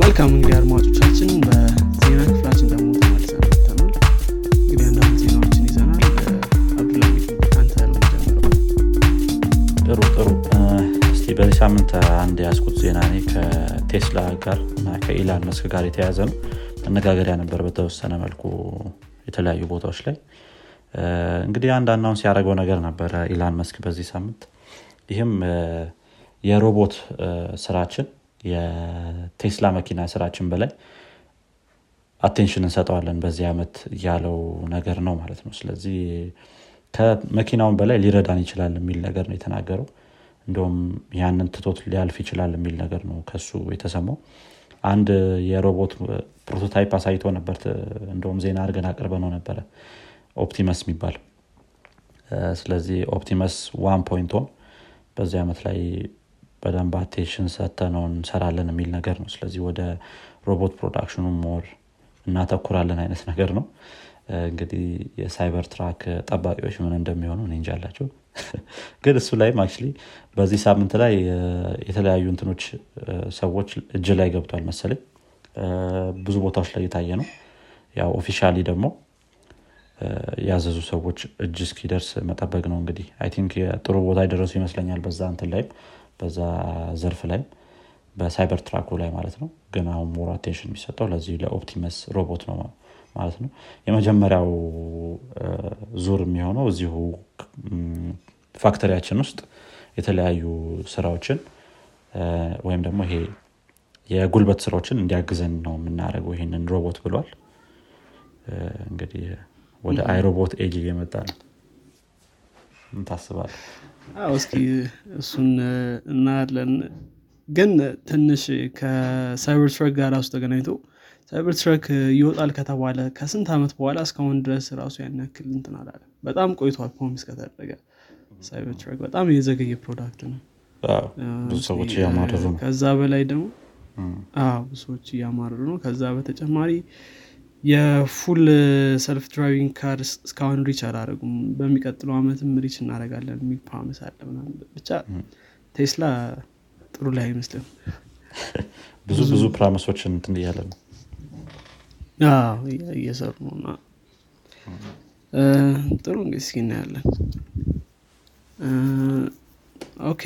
መልካም እንግዲህ አድማጮቻችን በዜና ክፍላችን ደግሞ ተመልሰን መጥተናል። እንግዲህ አንዳንድ ዜናዎችን ይዘናል። አብዱልሚድ አንተ ነው። ጀምረው ጥሩ። ጥሩ እስቲ በዚህ ሳምንት አንድ ያስኩት ዜና እኔ ከቴስላ ጋር እና ከኢላን መስክ ጋር የተያዘ ነው። መነጋገሪያ ነበር በተወሰነ መልኩ የተለያዩ ቦታዎች ላይ። እንግዲህ አንድ አናውንስ ያደረገው ነገር ነበረ ኢላን መስክ በዚህ ሳምንት። ይህም የሮቦት ስራችን የቴስላ መኪና ስራችን በላይ attention እንሰጠዋለን በዚህ ዓመት ያለው ነገር ነው ማለት ነው። ስለዚህ ከመኪናውን በላይ ሊረዳን ይችላል የሚል ነገር ነው የተናገረው። እንደውም ያንን ትቶት ሊያልፍ ይችላል የሚል ነገር ነው ከሱ የተሰማው። አንድ የሮቦት prototype አሳይቶ ነበር እንደውም ዜና አድርገን አቅርበ ነው ነበረ። ኦፕቲመስ የሚባል። ስለዚህ ኦፕቲመስ one point በዚህ ዓመት ላይ በደንብ attention ሰተነው እንሰራለን የሚል ነገር ነው። ስለዚህ ወደ ሮቦት production ኑ more እናተኩራለን አይነት ነገር ነው። እንግዲህ የሳይበር ትራክ ጠባቂዎች ምን እንደሚሆኑ እኔ እንጃላቸው ግን እሱ ላይም actually በዚህ ሳምንት ላይ የተለያዩ እንትኖች ሰዎች እጅ ላይ ገብቷል መሰለኝ። ብዙ ቦታዎች ላይ የታየ ነው። ያው officially ደግሞ ያዘዙ ሰዎች እጅ እስኪደርስ መጠበቅ ነው። እንግዲህ I think ጥሩ ቦታ የደረሱ ይመስለኛል በዛ እንትን ላይም በዛ ዘርፍ ላይም በሳይበር ትራኩ ላይ ማለት ነው። ግን አሁን more attention የሚሰጠው ለዚህ ለኦፕቲመስ ሮቦት ነው ማለት ነው። የመጀመሪያው ዙር የሚሆነው እዚሁ factory ያችን ውስጥ የተለያዩ ስራዎችን ወይም ደግሞ ይሄ የጉልበት ስራዎችን እንዲያግዘን ነው የምናደርገው ይሄንን ሮቦት ብሏል። እንግዲህ ወደ I, Robot age እየመጣ ነው ታስባል እስኪ እሱን እናያለን። ግን ትንሽ ከሳይበር ትረክ ጋር ራሱ ተገናኝቶ ሳይበር ትረክ ይወጣል ከተባለ ከስንት ዓመት በኋላ እስካሁን ድረስ ራሱ ያን ያክል እንትን አላለ በጣም ቆይቷል promise ከተደረገ። ሳይበር ትረክ በጣም የዘገየ product ነው። ብዙ ሰዎች እያማረሩ ነው። ከዛ በላይ ደግሞ ብዙ ሰዎች እያማረሩ ነው። ከዛ በተጨማሪ የ full self driving car እስካሁን reach አላደረጉም። በሚቀጥለው አመትም reach እናደረጋለን የሚል promise አለ ብቻ ቴስላ ጥሩ ላይ አይመስልም። ብዙ ብዙ promise ኦችን እንትን እያለ ነው። እየሰሩ ነው እና ጥሩ እንግዲህ እስኪ እናያለን። Okay።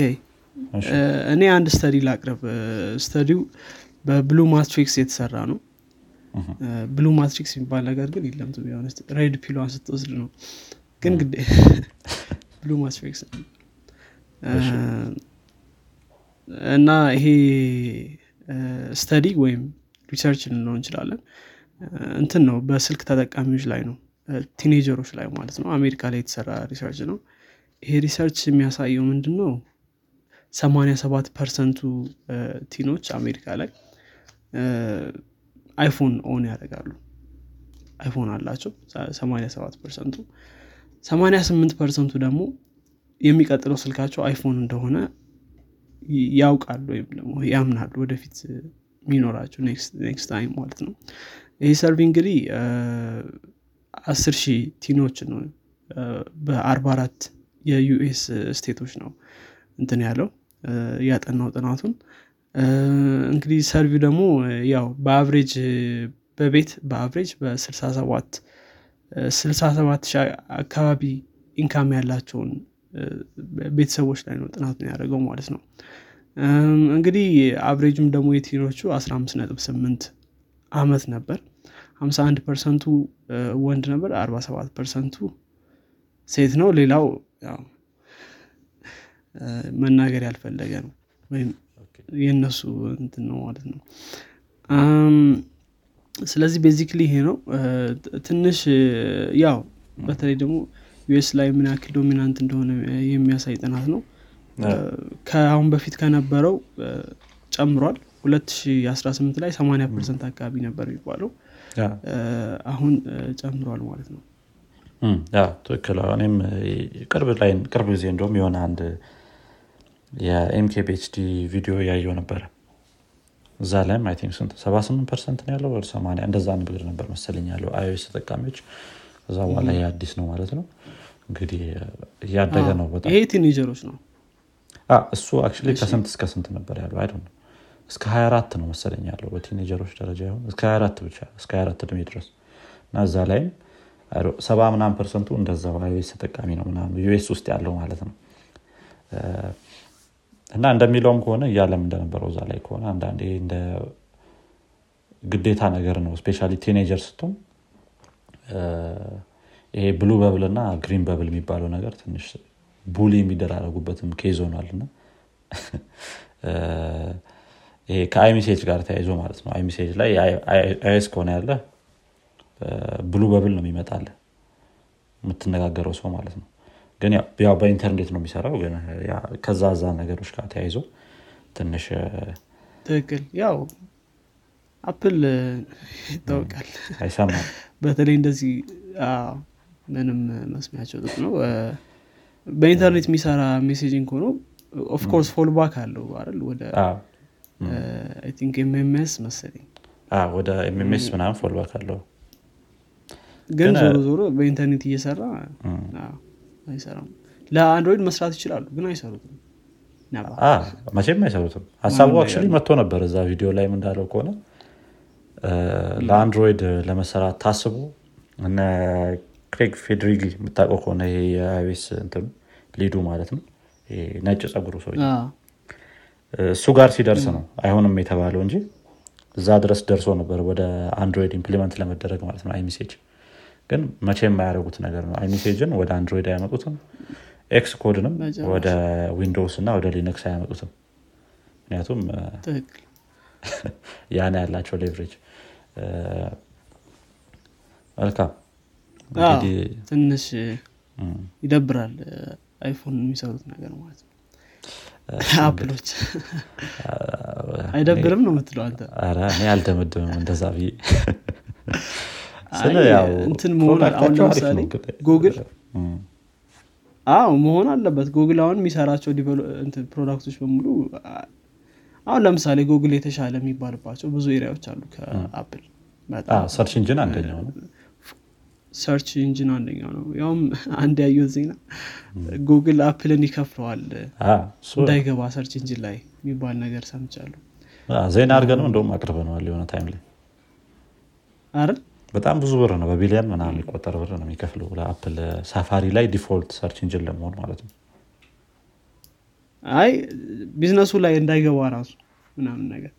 እኔ አንድ study ላቅርብ። study ው በብሉ ማትሪክስ የተሰራ ነው ብሉ ማትሪክስ የሚባል ነገር ግን የለም to honest red pill ኧን ስትወስድ ነው። ግን ግዴ ብሉ ማትሪክስ እና ይሄ study ወይም research ልንለው እንችላለን። እንትን ነው በስልክ ተጠቃሚዎች ላይ ነው። teenager ኦች ላይ ማለት ነው። አሜሪካ ላይ የተሰራ research ነው። ይሄ research የሚያሳየው ምንድን ነው 87 percent ኡ teen ኦች አሜሪካ ላይ አይፎን own ያደርጋሉ። አይፎን አላቸው 87 percent ኡ 88 percent ኡ ደግሞ የሚቀጥለው ስልካቸው አይፎን እንደሆነ ያውቃሉ ወይም ደግሞ ያምናሉ ወደፊት የሚኖራቸው next time ማለት ነው። ይህ survey እንግዲህ አስር ሺህ teen ኦች ነው በ44 የ US state ኦች ነው እንትን ያለው ያጠናው ጥናቱን እንግዲህ survey ው ደግሞ ያው በ average በቤት በ average በ67 67 ሺህ አካባቢ income ያላቸውን ቤተሰቦች ላይ ነው ጥናት ነው ያደረገው ማለት ነው። እንግዲህ average ም ደግሞ የ teen ኦቹ 158 አመት ነበር። 51 percent ኡ ወንድ ነበር 47 percent ኡ ሴት ነው። ሌላው መናገር ያልፈለገ ነው ወይም የእነሱ እንትን ነው ማለት ነው። ስለዚህ basically ይሄ ነው። ትንሽ ያው በተለይ ደግሞ US ላይ ምን ያክል dominant እንደሆነ የሚያሳይ ጥናት ነው። ከአሁን በፊት ከነበረው ጨምሯል። 2018 ላይ 80 percent አካባቢ ነበር የሚባለው። አሁን ጨምሯል ማለት ነው። ትክክል። እኔም ቅርብ ላይ ቅርብ ጊዜ እንደውም የሆነ አንድ የ MKBHD ቪዲዮ ያየው ነበረ እዛ ላይም I think ስንት 78 percent ነው ያለው ወደ 80 እንደዛ ንግግር ነበር መሰለኝ ያለው iOS ተጠቃሚዎች። ከዛ በኋላ ይህ አዲስ ነው ማለት ነው። እንግዲህ እያደገ ነው በጣም። ይሄ teenager ኦች ነው? እሱ actually ከስንት እስከ ስንት ነበር ያለው? አይ እስከ 24 ነው መሰለኝ ያለው በ teenager ኦች ደረጃ ይሆን እስከ 24 ብቻ እስከ 24 እድሜ ድረስ። እና እዛ ላይም ሰባ ምናምን percent ኡ እንደዛው iOS ተጠቃሚ ነው ምናምን US ውስጥ ያለው ማለት ነው እና እንደሚለውም ከሆነ እያለም እንደነበረው እዛ ላይ ከሆነ አንዳንዴ እንደ ግዴታ ነገር ነው። specially teenager ስትሆን ይሄ blue bubble እና green bubble የሚባለው ነገር ትንሽ bully የሚደራረጉበትም case ሆኗል እና ይሄ ከ iMessage ጋር ተያይዞ ማለት ነው። iMessage ላይ iOS ከሆነ ያለ blue bubble ነው የሚመጣለ የምትነጋገረው ሰው ማለት ነው ግን ያው በኢንተርኔት ነው የሚሰራው ግን ከዛ ዛ ነገሮች ጋር ተያይዞ ትንሽ ትክክል። ያው አፕል ይታወቃል። አይሰማም። በተለይ እንደዚህ ምንም መስሚያቸው ጥጥ ነው። በኢንተርኔት የሚሰራ messaging ሆኖ of course fallback አለው አይደል? ወደ think MMS መሰለኝ። ወደ MMS ምናምን fallback አለው። ግን ዞሮ ዞሮ በኢንተርኔት እየሰራ አይሰራም። ለአንድሮይድ መስራት ይችላሉ ግን አይሰሩትም። መቼም አይሰሩትም። ሀሳቡ actually መጥቶ ነበር እዛ ቪዲዮ ላይም እንዳለው ከሆነ። ለአንድሮይድ ለመሰራት ታስቦ እነ ክሬግ ፌድሪጊ የምታውቀው ከሆነ ይሄ የ iOS እንትኑ lead ኡ ማለት ነው። ነጭ ጸጉሩ ሰው እሱ ጋር ሲደርስ ነው አይሆንም የተባለው እንጂ እዛ ድረስ ደርሶ ነበር ወደ አንድሮይድ implement ለመደረግ ማለት ነው iMessage ግን መቼም የማያደርጉት ነገር ነው። iMessage ን ወደ አንድሮይድ አያመጡትም። Xcode ንም ወደ ዊንዶውስ እና ወደ ሊነክስ አያመጡትም። ምክንያቱም ያን ያላቸው leverage። መልካም። ትንሽ ይደብራል አይፎን የሚሰሩት ነገር ማለት ነው። አፕሎች አይደብርም ነው የምትለው አንተ? እኔ አልደመድምም እንደዛ ብዬ እንትን መሆን አሁን ለምሳሌ ጉግል አዎ መሆን አለበት። ጉግል አሁን የሚሰራቸው product ኦች በሙሉ አሁን ለምሳሌ ጉግል የተሻለ የሚባልባቸው ብዙ area ዎች አሉ ከአፕል ሰርች ኢንጂን አንደኛው ነው። ሰርች ኢንጂን አንደኛው ነው። ያውም አንድ ያየሁት ዜና ጉግል አፕልን ይከፍለዋል። እንዳይገባ search engine ላይ የሚባል ነገር ሰምቻለሁ። ዜና አድርገንም እንደውም አቅርበነዋል የሆነ time ላይ። አይደል በጣም ብዙ ብር ነው በቢሊየን ምናምን የሚቆጠር ብር ነው የሚከፍለው ለአፕል ሳፋሪ ላይ default search engine ለመሆን ማለት ነው። አይ ቢዝነሱ ላይ እንዳይገባ ራሱ ምናምን ነገር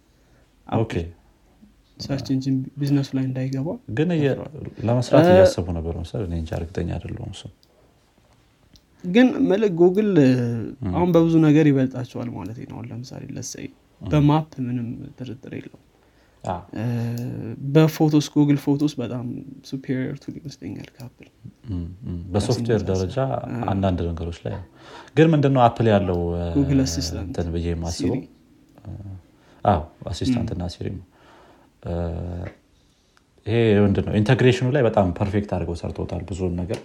search engine business ኡ ላይ እንዳይገባ ግን ለመስራት እያሰቡ ነበር መሰል እኔ እንጃ እርግጠኛ አይደለሁም እሱ ግን መልክ ጉግል አሁን በብዙ ነገር ይበልጣቸዋል ማለት ነው። ለምሳሌ let's say በ map ምንም ጥርጥር የለውም በ photos Google Photos በጣም superior tool ይመስለኛል ከአፕል። በሶፍትዌር ደረጃ አንዳንድ ነገሮች ላይ ግን ምንድነው አፕል ያለው Google Assistant እንትን ብዬ የማስበው? Assistant ና ሲሪ ይሄ ምንድነው integration ኡ ላይ በጣም perfect አድርገው ሰርቶታል ብዙውን ነገር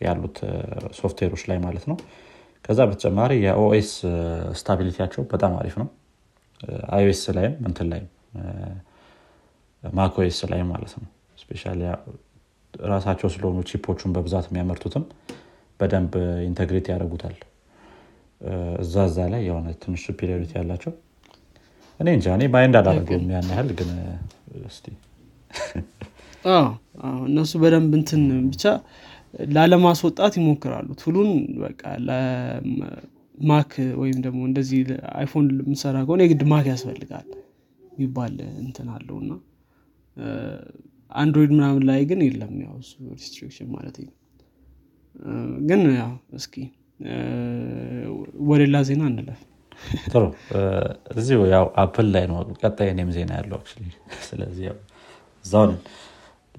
ያሉት ሶፍትዌሮች ላይ ማለት ነው። ከዛ በተጨማሪ የ OS stability ያቸው በጣም አሪፍ ነው። iOS ላይም እንትን ላይም macOS ላይ ማለት ነው። especially ራሳቸው ስለሆኑ chip ኦቹን በብዛት የሚያመርቱትም በደንብ integrate ያደርጉታል። እዛ እዛ ላይ የሆነ ትንሽ superiority ያላቸው እኔ እንጃ እኔ mind አላደርገውም ያን ያህል ግን እስቲ እነሱ በደንብ እንትን ብቻ ላለማስወጣት ይሞክራሉ። tool ኡን በቃ ማክ ወይም ደግሞ እንደዚህ አይፎን የምሰራ ከሆነ የግድ ማክ ያስፈልጋል የሚባል እንትን አለው እና አንድሮይድ ምናምን ላይ ግን የለም ያው እሱ restriction ማለት ግን ያው እስኪ ወደ ዜና እንለፍ። ጥሩ። እዚሁ ያው አፕል ላይ ነው ቀጣይ እኔም ዜና ያለው ስለዚህ እዛውን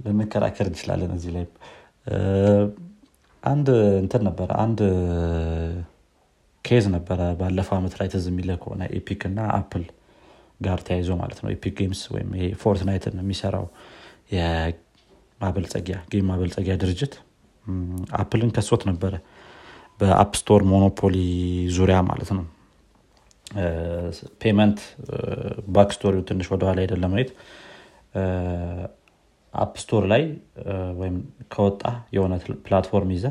ልንከራከር እንችላለን እዚህ ላይ። አንድ እንትን ነበረ አንድ case ነበረ ባለፈው ዓመት ላይ ትዝ የሚልህ ከሆነ ኤፒክ እና አፕል ጋር ተያይዞ ማለት ነው። Epic Games ወይም ፎርትናይትን የሚሰራው የማበልጸጊያ game ማበልጸጊያ ድርጅት አፕልን ከሶት ነበረ። በ App Store monopoly ዙሪያ ማለት ነው። payment backstory ው ትንሽ ወደኋላ ሄደን ለማየት App Store ላይ ወይም ከወጣ የሆነ platform ይዘ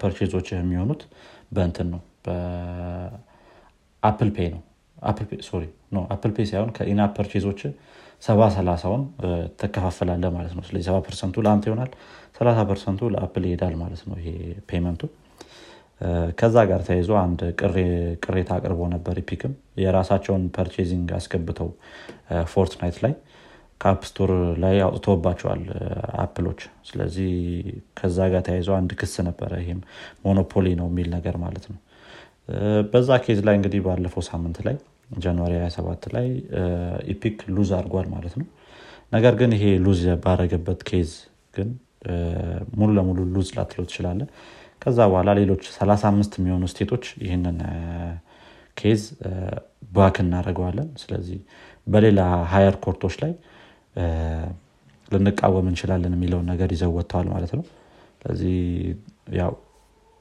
purchase ኦች የሚሆኑት በእንትን ነው በ Apple Pay ነው Apple Pay ሳይሆን ከ in-app purchase ኦች ሰባ ሰላሳውን ተከፋፈላለ ማለት ነው። ስለዚህ ሰባ percent ኡ ለአንተ ይሆናል ሰላሳ percent ኡ ለአፕል ይሄዳል ማለት ነው ይሄ payment ኡ። ከዛ ጋር ተያይዞ አንድ ቅሬታ አቅርቦ ነበር ኤፒክም የራሳቸውን purchasing አስገብተው ፎርትናይት ላይ ከ App Store ላይ አውጥቶባቸዋል አፕሎች። ስለዚህ ከዛ ጋር ተያይዞ አንድ ክስ ነበረ። ይህም monopoly ነው የሚል ነገር ማለት ነው በዛ case ላይ እንግዲህ ባለፈው ሳምንት ላይ January 27 ላይ ኢፒክ lose አድርጓል ማለት ነው። ነገር ግን ይሄ lose ባረገበት case ግን ሙሉ ለሙሉ lose ላትለው ትችላለህ ከዛ በኋላ ሌሎች 35 የሚሆኑ state ኦች ይህንን case back እናደርገዋለን። ስለዚህ በሌላ higher court ኦች ላይ ልንቃወም እንችላለን የሚለውን ነገር ይዘው ወጥተዋል ማለት ነው። ስለዚህ ያው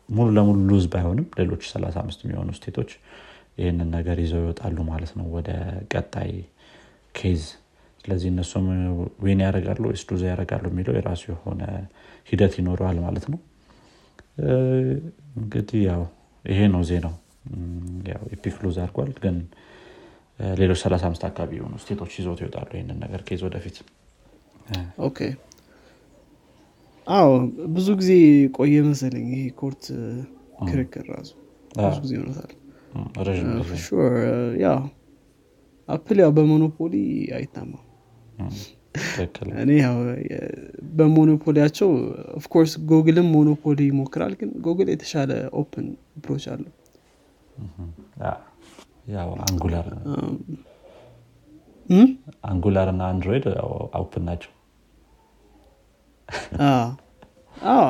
ሙሉ ለሙሉ lose ባይሆንም ሌሎች 35 የሚሆኑ state ኦች ይህንን ነገር ይዘው ይወጣሉ ማለት ነው ወደ ቀጣይ case። ስለዚህ እነሱም win ያደርጋሉ ወይስ lose ያደርጋሉ የሚለው የራሱ የሆነ ሂደት ይኖረዋል ማለት ነው። እንግዲህ ያው ይሄ ነው ዜናው። ኢፒክ lose አድርጓል ግን ሌሎች 35 አካባቢ የሆኑ state ኦች ይዞት ይወጣሉ ይህንን ነገር case ወደፊት። okay አዎ ብዙ ጊዜ ቆየ መሰለኝ ይሄ court ክርክር ራሱ። ብዙ ጊዜ ይሆነታል yeah። አፕል ያው በ monopoly አይታማም። እኔ ያው በ monopoly ያቸው of course ጉግልም monopoly ይሞክራል ግን ጉግል የተሻለ open approach አለው። ያው አንጉላር አንጉላር እና አንድሮይድ open ናቸው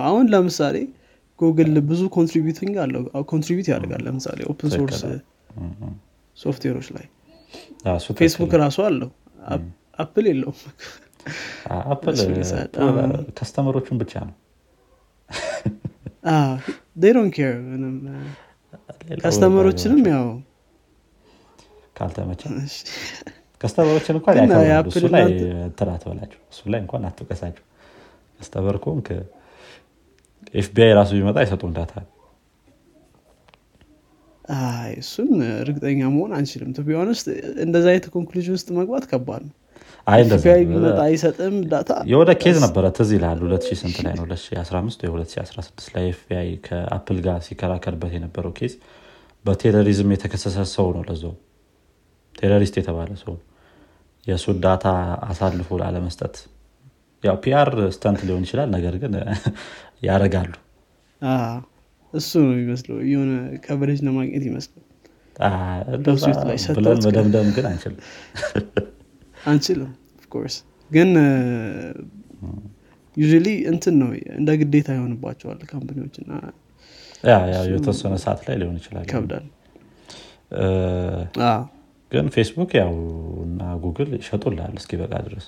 አሁን ለምሳሌ ጉግል ብዙ contributing አለው contribute ያደርጋል። ለምሳሌ open source software ኦች ላይ ፌስቡክ ራሱ አለው። አፕል የለውም። አፕል customer ኦቹን ብቻ ነው። don't care ምንም። customer ኦችንም ያው ካልተመቸ customer ኦችን እንኳን ያከብራሉ። እሱ ላይ እንትን አትበላቸው እሱ ላይ እንኳን አትውቀሳቸው customer ኮንክ FBI ራሱ ቢመጣ አይሰጡም data እሱን እርግጠኛ መሆን አንችልም። to be honest እንደዚ አይነት conclusion ውስጥ መግባት ከባድ ነው። ቢመጣ አይሰጥም data የሆነ case ነበረ ትዝ ይልሃል? 2000 ስንት ላይ ነው? 2015 ወይ 2016 ላይ FBI ከአፕል ጋር ሲከራከርበት የነበረው case በ terrorism የተከሰሰ ሰው ነው ለዛው። terrorist የተባለ ሰው የእሱን data አሳልፎ ላለመስጠት ያው PR stunt ሊሆን ይችላል ነገር ግን ያደረጋሉ እሱ ነው የሚመስለው። የሆነ coverage ለማግኘት ይመስላል ብለን መደምደም ግን አንችልም። አንችልም of course ግን usually እንትን ነው እንደ ግዴታ ይሆንባቸዋል company ዎች እና የተወሰነ ሰዓት ላይ ሊሆን ይችላል። ይከብዳል። ግን ፌስቡክ ያው እና ጉግል ይሸጡልሃል እስኪ በቃ ድረስ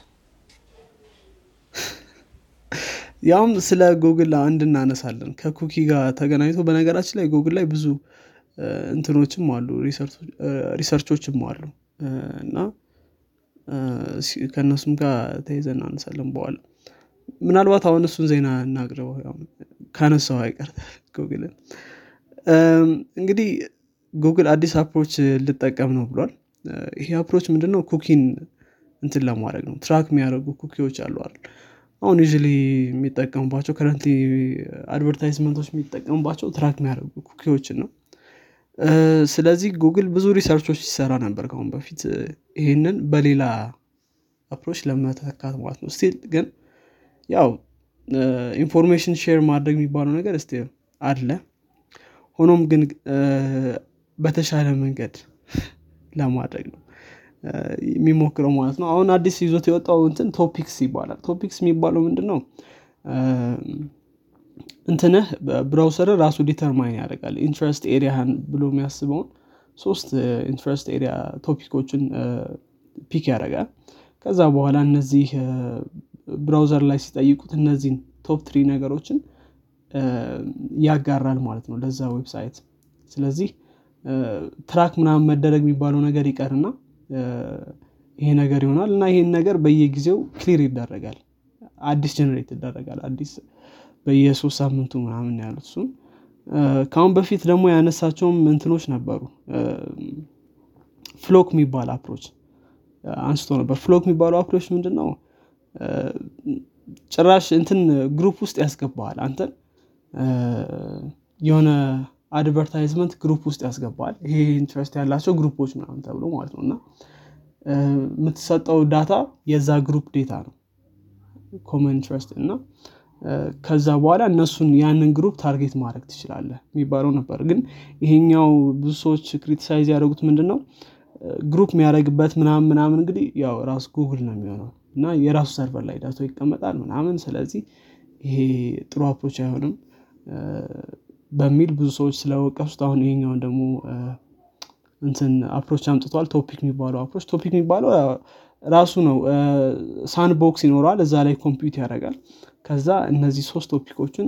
ያውም ስለ ጉግል አንድ እናነሳለን። ከ cookie ጋር ተገናኝቶ በነገራችን ላይ ጉግል ላይ ብዙ እንትኖችም አሉ። research ኦችም አሉ። እና ከእነሱም ጋር ተያይዞ እናነሳለን በኋላ። ምናልባት አሁን እሱን ዜና እናቅርበው። ካነሳው አይቀር ጉግልን እንግዲህ ጉግል አዲስ approach ልጠቀም ነው ብሏል። ይሄ approach ምንድነው? cookie ን እንትን ለማድረግ ነው። track የሚያደርጉ cookie ዎች አሉ አሁን ዩ የሚጠቀሙባቸው current advertisement ኦች የሚጠቀሙባቸው track የሚያደርጉ cookie ዎችን ነው። ስለዚህ ጉግል ብዙ research ኦች ይሰራ ነበር ከሁን በፊት። ይህንን በሌላ approach ለመተካት ማለት ነው። still ግን ያው information share ማድረግ የሚባለው ነገር ስ አለ። ሆኖም ግን በተሻለ መንገድ ለማድረግ ነው የሚሞክረው ማለት ነው። አሁን አዲስ ይዞት የወጣው እንትን Topics ይባላል። Topics የሚባለው ምንድን ነው እንትንህ browser ራሱ determine ያደርጋል። interest area ህን ብሎ የሚያስበውን ሶስት interest area topic ኦችን pick ያደርጋል። ከዛ በኋላ እነዚህ browser ላይ ሲጠይቁት እነዚህን top three ነገሮችን ያጋራል ማለት ነው ለዛ website። ስለዚህ track ምናምን መደረግ የሚባለው ነገር ይቀርና ይሄ ነገር ይሆናል እና ይሄን ነገር በየጊዜው clear ይደረጋል። አዲስ generate ይደረጋል። አዲስ በየሶስት ሳምንቱ ምናምን ያሉት። እሱን ከአሁን በፊት ደግሞ ያነሳቸውም እንትኖች ነበሩ። FLoC የሚባል approach አንስቶ ነበር። FLoC የሚባለው approach ምንድን ነው ጭራሽ እንትን group ውስጥ ያስገባዋል አንተን የሆነ advertisement group ውስጥ ያስገባል። ይሄ interest ያላቸው group ኦች ምናምን ተብሎ ማለት ነው። እና የምትሰጠው data የዛ group data ነው። common interest እና ከዛ በኋላ እነሱን ያንን group target ማድረግ ትችላለህ የሚባለው ነበር። ግን ይሄኛው ብዙ ሰዎች criticize ያደረጉት ምንድን ነው group የሚያደረግበት ምናምን ምናምን እንግዲህ ያው ራሱ ጉግል ነው የሚሆነው። እና የራሱ server ላይ data ው ይቀመጣል ምናምን። ስለዚህ ይሄ ጥሩ approach አይሆንም በሚል ብዙ ሰዎች ስለወቀሱት አሁን ይሄኛውን ደግሞ እንትን approach አምጥቷል። topic የሚባለው approach topic የሚባለው ራሱ ነው። sandbox ይኖረዋል እዛ ላይ compute ያደርጋል። ከዛ እነዚህ ሶስት topic ኦችን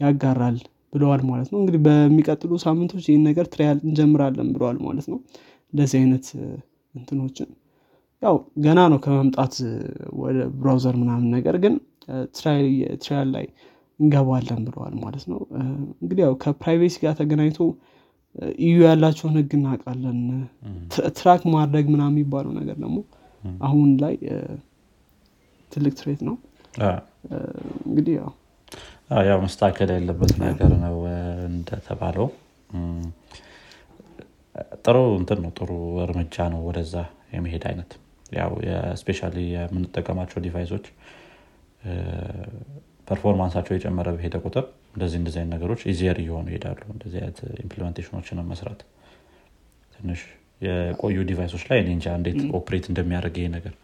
ያጋራል ብለዋል ማለት ነው። እንግዲህ በሚቀጥሉ ሳምንቶች ይህን ነገር trial እንጀምራለን ብለዋል ማለት ነው። እንደዚህ አይነት እንትኖችን ያው ገና ነው ከመምጣት ወደ browser ምናምን ነገር ግን trial ላይ እንገባለን ብለዋል ማለት ነው። እንግዲህ ያው ከ privacy ጋር ተገናኝቶ EU ያላቸውን ህግ እናውቃለን። track ማድረግ ምናምን የሚባለው ነገር ደግሞ አሁን ላይ ትልቅ threat ነው። እንግዲህ ያው ያው መስተካከል ያለበት ነገር ነው እንደተባለው። ጥሩ እንትን ነው ጥሩ እርምጃ ነው ወደዛ የመሄድ አይነት። ያው especially የምንጠቀማቸው device ኦች performance ኣቸው የጨመረ በሄደ ቁጥር እንደዚህ እንደዚህ አይነት ነገሮች easier እየሆኑ ይሄዳሉ። እንደዚህ አይነት implementation ኦችን መስራት ትንሽ የቆዩ device ኦች ላይ እኔ እንጃ እንዴት operate እንደሚያደርግ ይሄ ነገር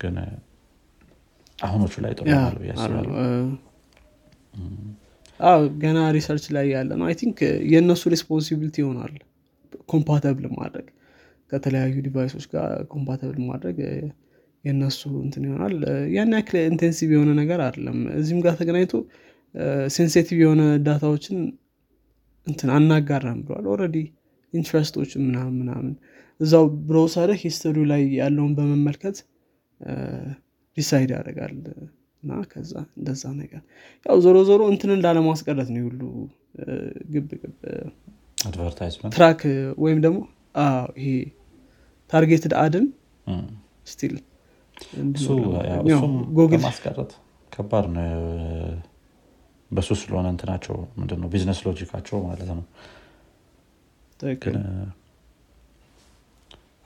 ግን አሁኖቹ ላይ ጥሩ ገና research ላይ ያለ ነው። I think የእነሱ responsibility ይሆናል compatible ማድረግ። ከተለያዩ device ኦች ጋር compatible ማድረግ የእነሱ እንትን ይሆናል። ያን ያክል intensive የሆነ ነገር አይደለም። እዚህም ጋር ተገናኝቶ sensitive የሆነ data ዎችን እንትን አናጋራም ብለዋል already interest ኦች ምናምን ምናምን እዛው browser ህ history ው ላይ ያለውን በመመልከት decide ያደርጋል እና ከዛ እንደዛ ነገር ያው ዞሮ ዞሮ እንትንን ላለማስቀረት ነው ሁሉ ግብ ግብ track ወይም ደግሞ ይሄ targeted ad ን still ጉግል ማስቀረት ከባድ ነው። በሱ ስለሆነ እንትናቸው ምንድነው? business logic ኣቸው ማለት ነው።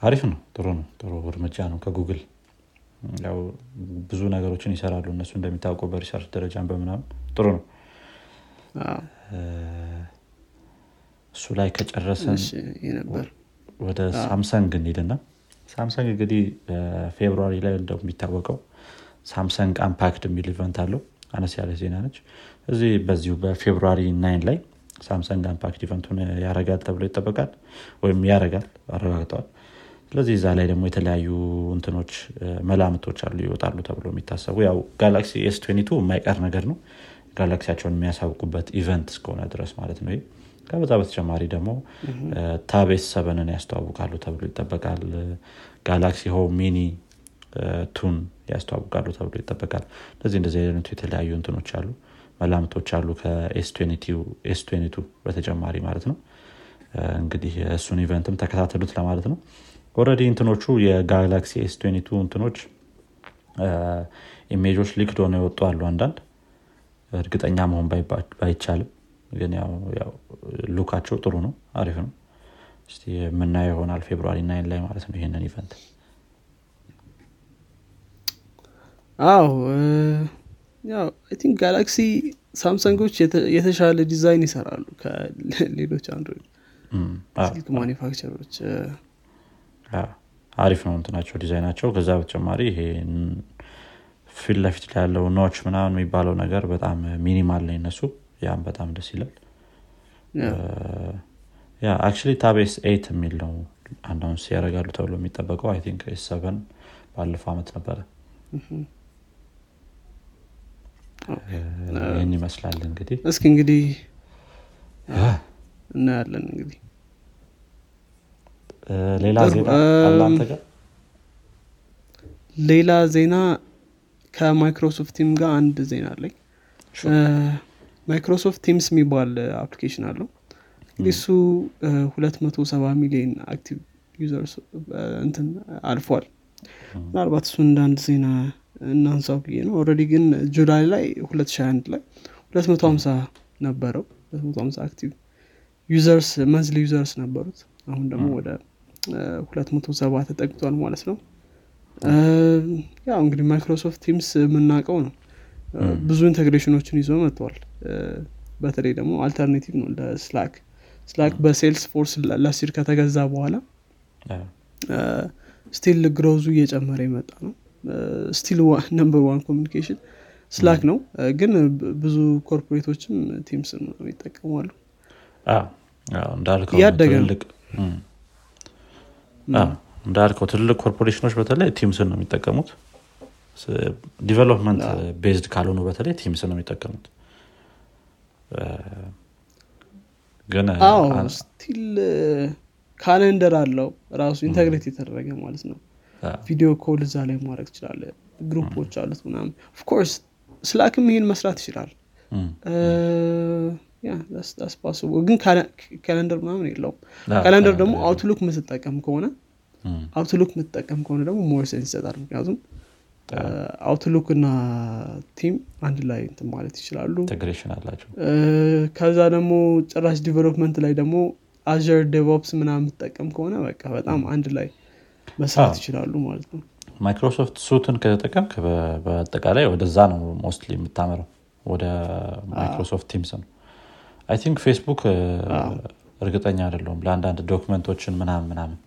አሪፍ ነው። ጥሩ ነው። ጥሩ እርምጃ ነው ከጉግል። ያው ብዙ ነገሮችን ይሰራሉ። እነሱ እንደሚታወቀው በ research ደረጃን በምናምን ጥሩ ነው። እሱ ላይ ከጨረሰን ወደ ሳምሰንግ እንሂድና ሳምሰንግ እንግዲህ በፌብሩዋሪ ላይ እንደሚታወቀው ሳምሰንግ Unpacked የሚል event አለው። አነስ ያለ ዜና ነች። እዚህ በዚሁ በፌብሩዋሪ nine ላይ ሳምሰንግ Unpacked event ኡን ያረጋል ተብሎ ይጠበቃል ወይም ያረጋል አረጋግጠዋል። ስለዚህ እዛ ላይ ደግሞ የተለያዩ እንትኖች መላምቶች አሉ ይወጣሉ ተብሎ የሚታሰቡ። ያው Galaxy S two የማይቀር ነገር ነው። ጋላክሲያቸውን የሚያሳውቁበት event እስከሆነ ድረስ ማለት ነው ከበዛ በተጨማሪ ደግሞ ታቤስ ሰበንን ያስተዋውቃሉ ተብሎ ይጠበቃል። ጋላክሲ ሆ ሚኒ ቱን ያስተዋውቃሉ ተብሎ ይጠበቃል። እንደዚህ እንደዚህ አይነቱ የተለያዩ እንትኖች አሉ። መላምቶች አሉ ከኤስ በተጨማሪ ማለት ነው። እንግዲህ እሱን ኢቨንትም ተከታተሉት ለማለት ነው። ኦረዲ እንትኖቹ የጋላክሲ ኤስ እንትኖች ኢሜጆች ሊክድ ሆነው የወጡ አሉ አንዳንድ። እርግጠኛ መሆን ባይቻልም ግን ያው look ኣቸው ጥሩ ነው አሪፍ ነው። እስቲ የምናየው ይሆናል ፌብሩዋሪ nine ላይ ማለት ነው ይሄንን event። አዎ ያው think Galaxy ሳምሰንጎች የተሻለ ዲዛይን ይሰራሉ ከሌሎች Android ስልክ manufacturer ኦች። አሪፍ ነው እንትናቸው ዲዛይናቸው። ከዛ በተጨማሪ ይሄ ፊት ለፊት ላይ ያለው notch ምናምን የሚባለው ነገር በጣም minimal ነው ይነሱ ያም በጣም ደስ ይላል። yeah actually Tab S eight የሚል ነው announce ያደርጋሉ ተብሎ የሚጠበቀው I think seven ባለፈው አመት ነበረ። ይህን ይመስላል እንግዲህ። እስኪ እንግዲህ እናያለን እንግዲህ። ሌላ ዜና አላንተ ጋር? ሌላ ዜና ከ Microsoft Team ጋር አንድ ዜና አለኝ Microsoft Teams የሚባል application አለው። እንግዲህ እሱ ሁለት መቶ ሰባ ሚሊዮን active users እንትን አልፏል። ምናልባት እሱ እንደ አንድ ዜና እናንሳው ብዬ ነው። already ግን ጁላይ ላይ 2021 ላይ 250 ነበረው። 250 active users monthly users ነበሩት። አሁን ደግሞ ወደ 270 ተጠግቷል ማለት ነው። ያው እንግዲህ Microsoft Teams የምናውቀው ነው ብዙ integration ኦችን ይዞ መጥተዋል በተለይ ደግሞ alternative ነው ለ Slack Slack። በ Salesforce ለሲር ከተገዛ በኋላ still growth ኡ እየጨመረ የመጣ ነው። still number one communication Slack ነው። ግን ብዙ corporate ኦችም Teams ነው ይጠቀማሉ እንዳልከው እንዳልከው ትልልቅ ኮርፖሬሽኖች በተለይ Teams ን ነው የሚጠቀሙት development based ካልሆኑ በተለይ Teams ነው የሚጠቀሙት። ግን still calendar አለው ራሱ integrate የተደረገ ማለት ነው። video call እዛ ላይ ማድረግ ትችላለ group ኦች አሉት ምናምን። of course Slack ም ይሄን መስራት ይችላል። ግን calendar ምናምን የለውም። calendar ደግሞ Outlook ምትጠቀም ከሆነ Outlook ምትጠቀም ከሆነ ደግሞ more sense ይሰጣል። ምክንያቱም Outlook እና Team አንድ ላይ እንትን ማለት ይችላሉ። integration አላቸው። ከዛ ደግሞ ጭራሽ development ላይ ደግሞ Azure DevOps ምናምን የምትጠቀም ከሆነ በቃ በጣም አንድ ላይ መስራት ይችላሉ ማለት ነው። Microsoft suite ን ከተጠቀምክ በአጠቃላይ ወደዛ ነው mostly የምታመረው ወደ Microsoft Teams ነው። I think ፌስቡክ እርግጠኛ አይደለሁም ለአንዳንድ document ኦችን ምናምን ምናምን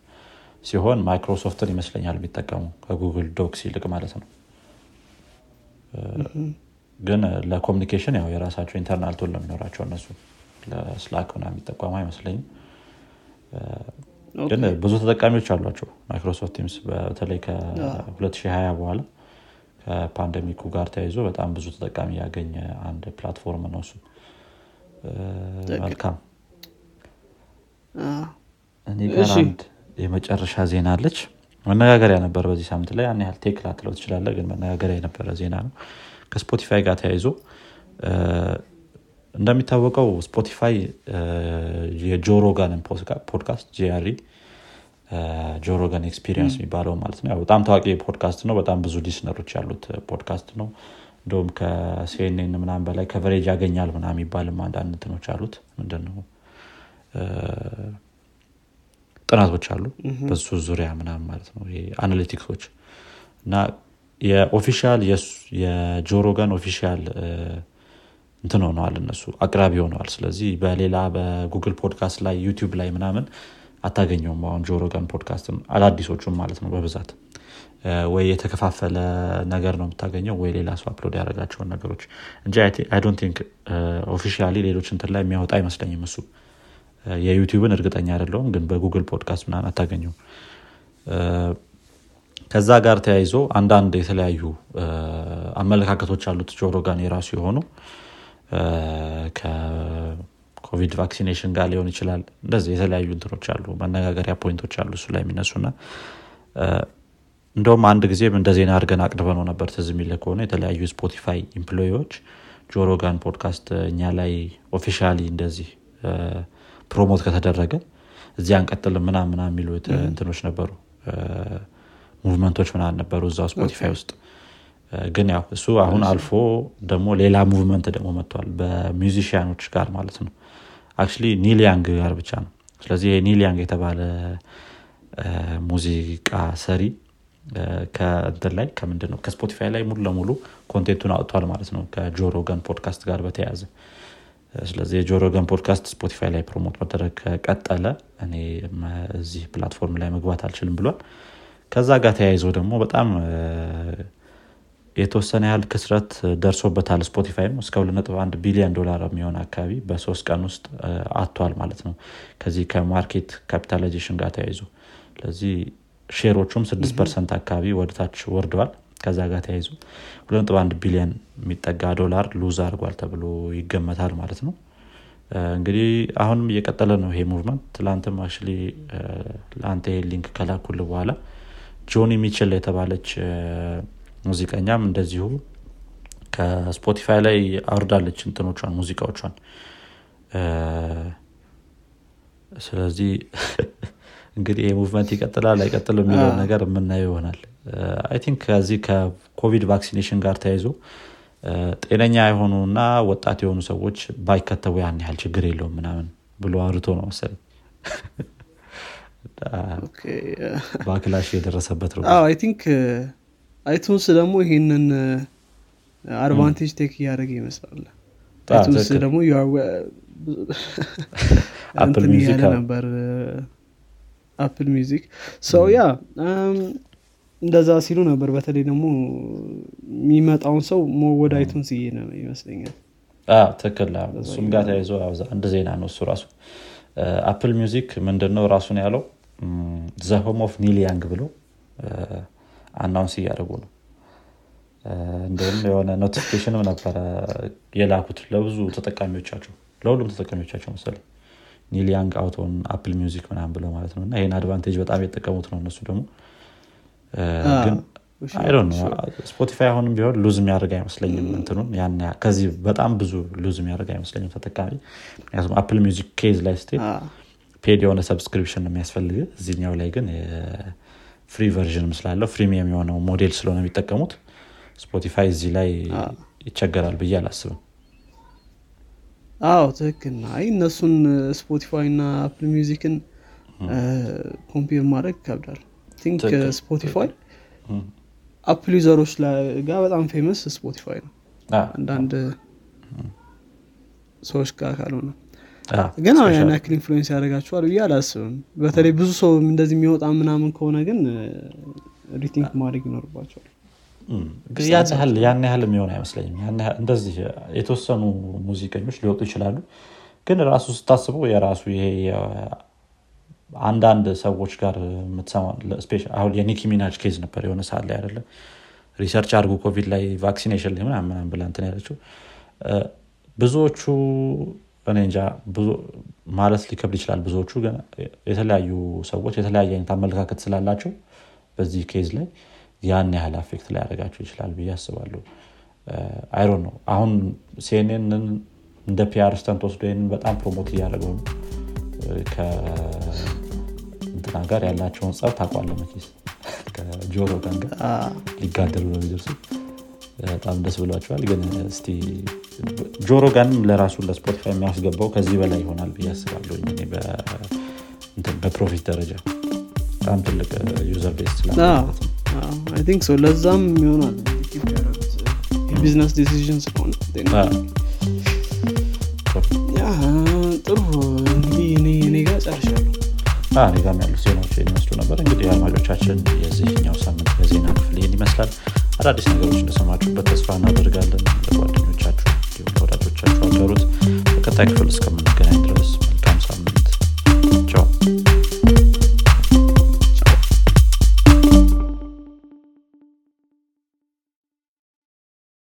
ሲሆን ማይክሮሶፍትን ይመስለኛል የሚጠቀሙ ከ Google Docs ይልቅ ማለት ነው። ግን ለ communication ያው የራሳቸው internal tool ነው የሚኖራቸው እነሱ። ለ Slack ምና የሚጠቀሙ አይመስለኝም። ግን ብዙ ተጠቃሚዎች አሏቸው Microsoft Teams በተለይ ከ2020 በኋላ ከ pandemic ኡ ጋር ተያይዞ በጣም ብዙ ተጠቃሚ ያገኘ አንድ platform ነው እሱ። መልካም። እኔ ጋር አንድ የመጨረሻ ዜና አለች። መነጋገሪያ ነበር በዚህ ሳምንት ላይ። ያን ያህል tech ላትለው ትችላለ ግን መነጋገሪያ የነበረ ዜና ነው። ከ Spotify ጋር ተያይዞ እንደሚታወቀው Spotify የ Joe Rogan ን podcast JRE Joe Rogan Experience የሚባለው ማለት ነው። በጣም ታዋቂ ፖድካስት ነው። በጣም ብዙ listener ኦች ያሉት ፖድካስት ነው። እንደውም ከ CNN ምናምን በላይ coverage ያገኛል ምና የሚባልም አንዳንድ እንትኖች አሉት። ምንድነው ጥናቶች አሉ በሱ ዙሪያ ምናምን ማለት ነው analytics ኦች እና የ official የጆ ሮጋን official እንትን ሆነዋል እነሱ አቅራቢ ሆነዋል። ስለዚህ በሌላ በጉግል ፖድካስት ላይ ዩቲዩብ ላይ ምናምን አታገኘውም አሁን ጆ ሮጋን ፖድካስት አዳዲሶቹም ማለት ነው በብዛት። ወይ የተከፋፈለ ነገር ነው የምታገኘው ወይ ሌላ ሰው upload ያደረጋቸውን ነገሮች። እንጂ I don't think officially ሌሎች እንትን ላይ የሚያወጣ አይመስለኝም እሱ የዩቲዩብን እርግጠኛ አይደለሁም ግን በጉግል ፖድካስት ምናምን አታገኘው ከዛ ጋር ተያይዞ አንዳንድ የተለያዩ አመለካከቶች አሉት ጆ ሮጋን የራሱ የሆኑ። ከኮቪድ vaccination ጋር ሊሆን ይችላል እንደዚህ የተለያዩ እንትኖች አሉ መነጋገሪያ point ኦች አሉ እሱ ላይ የሚነሱና እንደውም አንድ ጊዜም እንደ ዜና አድርገን አቅርበነው ነበር ትዝ የሚልህ ከሆነ የተለያዩ ስፖቲፋይ employee ዎች ጆ ሮጋን ፖድካስት እኛ ላይ officially እንደዚህ promote ከተደረገ እዚህ አንቀጥልም ምናምን ምናምን የሚሉ እንትኖች ነበሩ። movement ኦች ምናምን ነበሩ እዛው ስፖቲፋይ ውስጥ። ግን ያው እሱ አሁን አልፎ ደግሞ ሌላ movement ደግሞ መጥቷል በ musician ኦች ጋር ማለት ነው። actually ኒል ያንግ ጋር ብቻ ነው። ስለዚህ ኒል ያንግ የተባለ ሙዚቃ ሰሪ ከእንትን ላይ ከምንድን ነው ከስፖቲፋይ ላይ ሙሉ ለሙሉ content ኡን አውጥቷል ማለት ነው። ከጆ ሮጋን ፖድካስት ጋር በተያያዘ ስለዚህ የጆ ሮጋን ፖድካስት ስፖቲፋይ ላይ promote መደረግ ከቀጠለ እኔ እዚህ platform ላይ መግባት አልችልም ብሏል። ከዛ ጋር ተያይዞ ደግሞ በጣም የተወሰነ ያህል ክስረት ደርሶበታል ስፖቲፋይም። እስከ 21 ቢሊዮን ዶላር የሚሆን አካባቢ በሶስት ቀን ውስጥ አጥቷል ማለት ነው። ከዚህ ከ market capitalization ጋር ተያይዞ። ስለዚህ share ኦቹም 6 percent አካባቢ ወደታች ወርደዋል ከዛ ጋር ተያይዞ 21 ቢሊዮን የሚጠጋ ዶላር lose አድርጓል ተብሎ ይገመታል ማለት ነው። እንግዲህ አሁንም እየቀጠለ ነው ይሄ movement ትላንትም አክ ለአንተ ይሄ link ከላኩልህ በኋላ ጆኒ ሚቸል የተባለች ሙዚቀኛም እንደዚሁ ከስፖቲፋይ ላይ አውርዳለች እንትኖቿን ሙዚቃዎቿን። ስለዚህ እንግዲህ ይህ movement ይቀጥላል አይቀጥል የሚለውን ነገር የምናየው ይሆናል። I think ከዚህ ከኮቪድ vaccination ጋር ተያይዞ ጤነኛ የሆኑ እና ወጣት የሆኑ ሰዎች ባይከተቡ ያን ያህል ችግር የለውም ምናምን ብሎ አርቶ ነው መሰለኝ። backlash የደረሰበት think አይቱንስ ደግሞ ይሄንን advantage take እያደረገ ይመስላል። አይቱንስ ደግሞ ነበር አፕል ሚውዚክ ሰው ያ እንደዛ ሲሉ ነበር። በተለይ ደግሞ የሚመጣውን ሰው ወደ አይቱንስ እየሄደ ነው ይመስለኛል። ትክክል። እሱም ጋር ተያይዞ አንድ ዜና ነው እሱ ራሱ። አፕል ሚውዚክ ምንድነው ራሱን ያለው? the home of Neil Young ብሎ announce እያደረጉ ነው። እንዲሁም የሆነ notification ም ነበረ የላኩት ለብዙ ተጠቃሚዎቻቸው ለሁሉም ተጠቃሚዎቻቸው መሰለኝ ኒል ያንግ out on አፕል ሚውዚክ ምናምን ብለው ማለት ነው። እና ይህን advantage በጣም የተጠቀሙት ነው እነሱ ደግሞ። ግን ስፖቲፋይ አሁንም ቢሆን lose የሚያደርግ አይመስለኝም እንትኑን ያን ከዚህ በጣም ብዙ lose የሚያደርግ አይመስለኝም ተጠቃሚ። ምክንያቱም አፕል ሚውዚክ case ላይ ስትሄድ paid የሆነ subscription ነው የሚያስፈልግ። እዚህኛው ላይ ግን free version ም ስላለው freemium የሆነው ሞዴል ስለሆነ የሚጠቀሙት። ስፖቲፋይ እዚህ ላይ ይቸገራል ብዬ አላስብም አዎ ትክክል አይ እነሱን ስፖቲፋይ እና አፕል ሚውዚክን compare ማድረግ ይከብዳል። think ስፖቲፋይ አፕል user ኦች ጋር በጣም famous ስፖቲፋይ ነው። አንዳንድ ሰዎች ጋር ካልሆነ። ግን አዎ ያን ያክል influence ያደርጋቸዋል ብዬ አላስብም። በተለይ ብዙ ሰው እንደዚህ የሚወጣ ምናምን ከሆነ ግን rethink ማድረግ ይኖርባቸዋል ግን ያን ያህል ያን ያህል የሚሆን አይመስለኝም። እንደዚህ የተወሰኑ ሙዚቀኞች ሊወጡ ይችላሉ። ግን ራሱ ስታስበው የራሱ ይሄ አንዳንድ ሰዎች ጋር አሁን የኒኪ ሚናጅ case ነበር የሆነ ሰዓት ላይ አይደለም research አድርጎ ኮቪድ ላይ vaccination ላይ ምናምን ብላ እንትን ያለችው። ብዙዎቹ እኔ እንጃ ማለት ሊከብድ ይችላል። ብዙዎቹ ግን የተለያዩ ሰዎች የተለያየ አይነት አመለካከት ስላላቸው በዚህ case ላይ ያን ያህል affect ሊያደርጋቸው ይችላል ብዬ አስባለሁ። irony ው አሁን ሲኤንኤንን እንደ PR stunt ወስዶ ይህንን በጣም promote እያደረገው ነው። ከእንትን ጋር ያላቸውን ጸብ ታውቋለህ መቼስ ከጆ ሮጋን ጋር ሊጋደሉ ነው የሚደርሱ። በጣም ደስ ብሏቸዋል። ግን እስቲ ጆ ሮጋንም ለራሱ ለስፖቲፋይ የሚያስገባው ከዚህ በላይ ይሆናል ብዬ አስባለሁ። በ profit ደረጃ በጣም ትልቅ user base ስላለ I think so ለዛም ይሆናል የ business decision ስለሆነ ጥሩ። እንግዲህ እኔ ጋር ጨርሻለሁ። እኔ ጋርም ያሉት ዜናዎች ይመስሉ ነበር። እንግዲህ አድማጮቻችን የዚህኛው ሳምንት የዜና ክፍል ይህን ይመስላል። አዳዲስ ነገሮች እንደሰማችሁበት ተስፋ እናደርጋለን። ለጓደኞቻችሁ እንዲሁም ለወዳጆቻችሁ አገሩት በቀጣይ ክፍል እስከምንገናኝ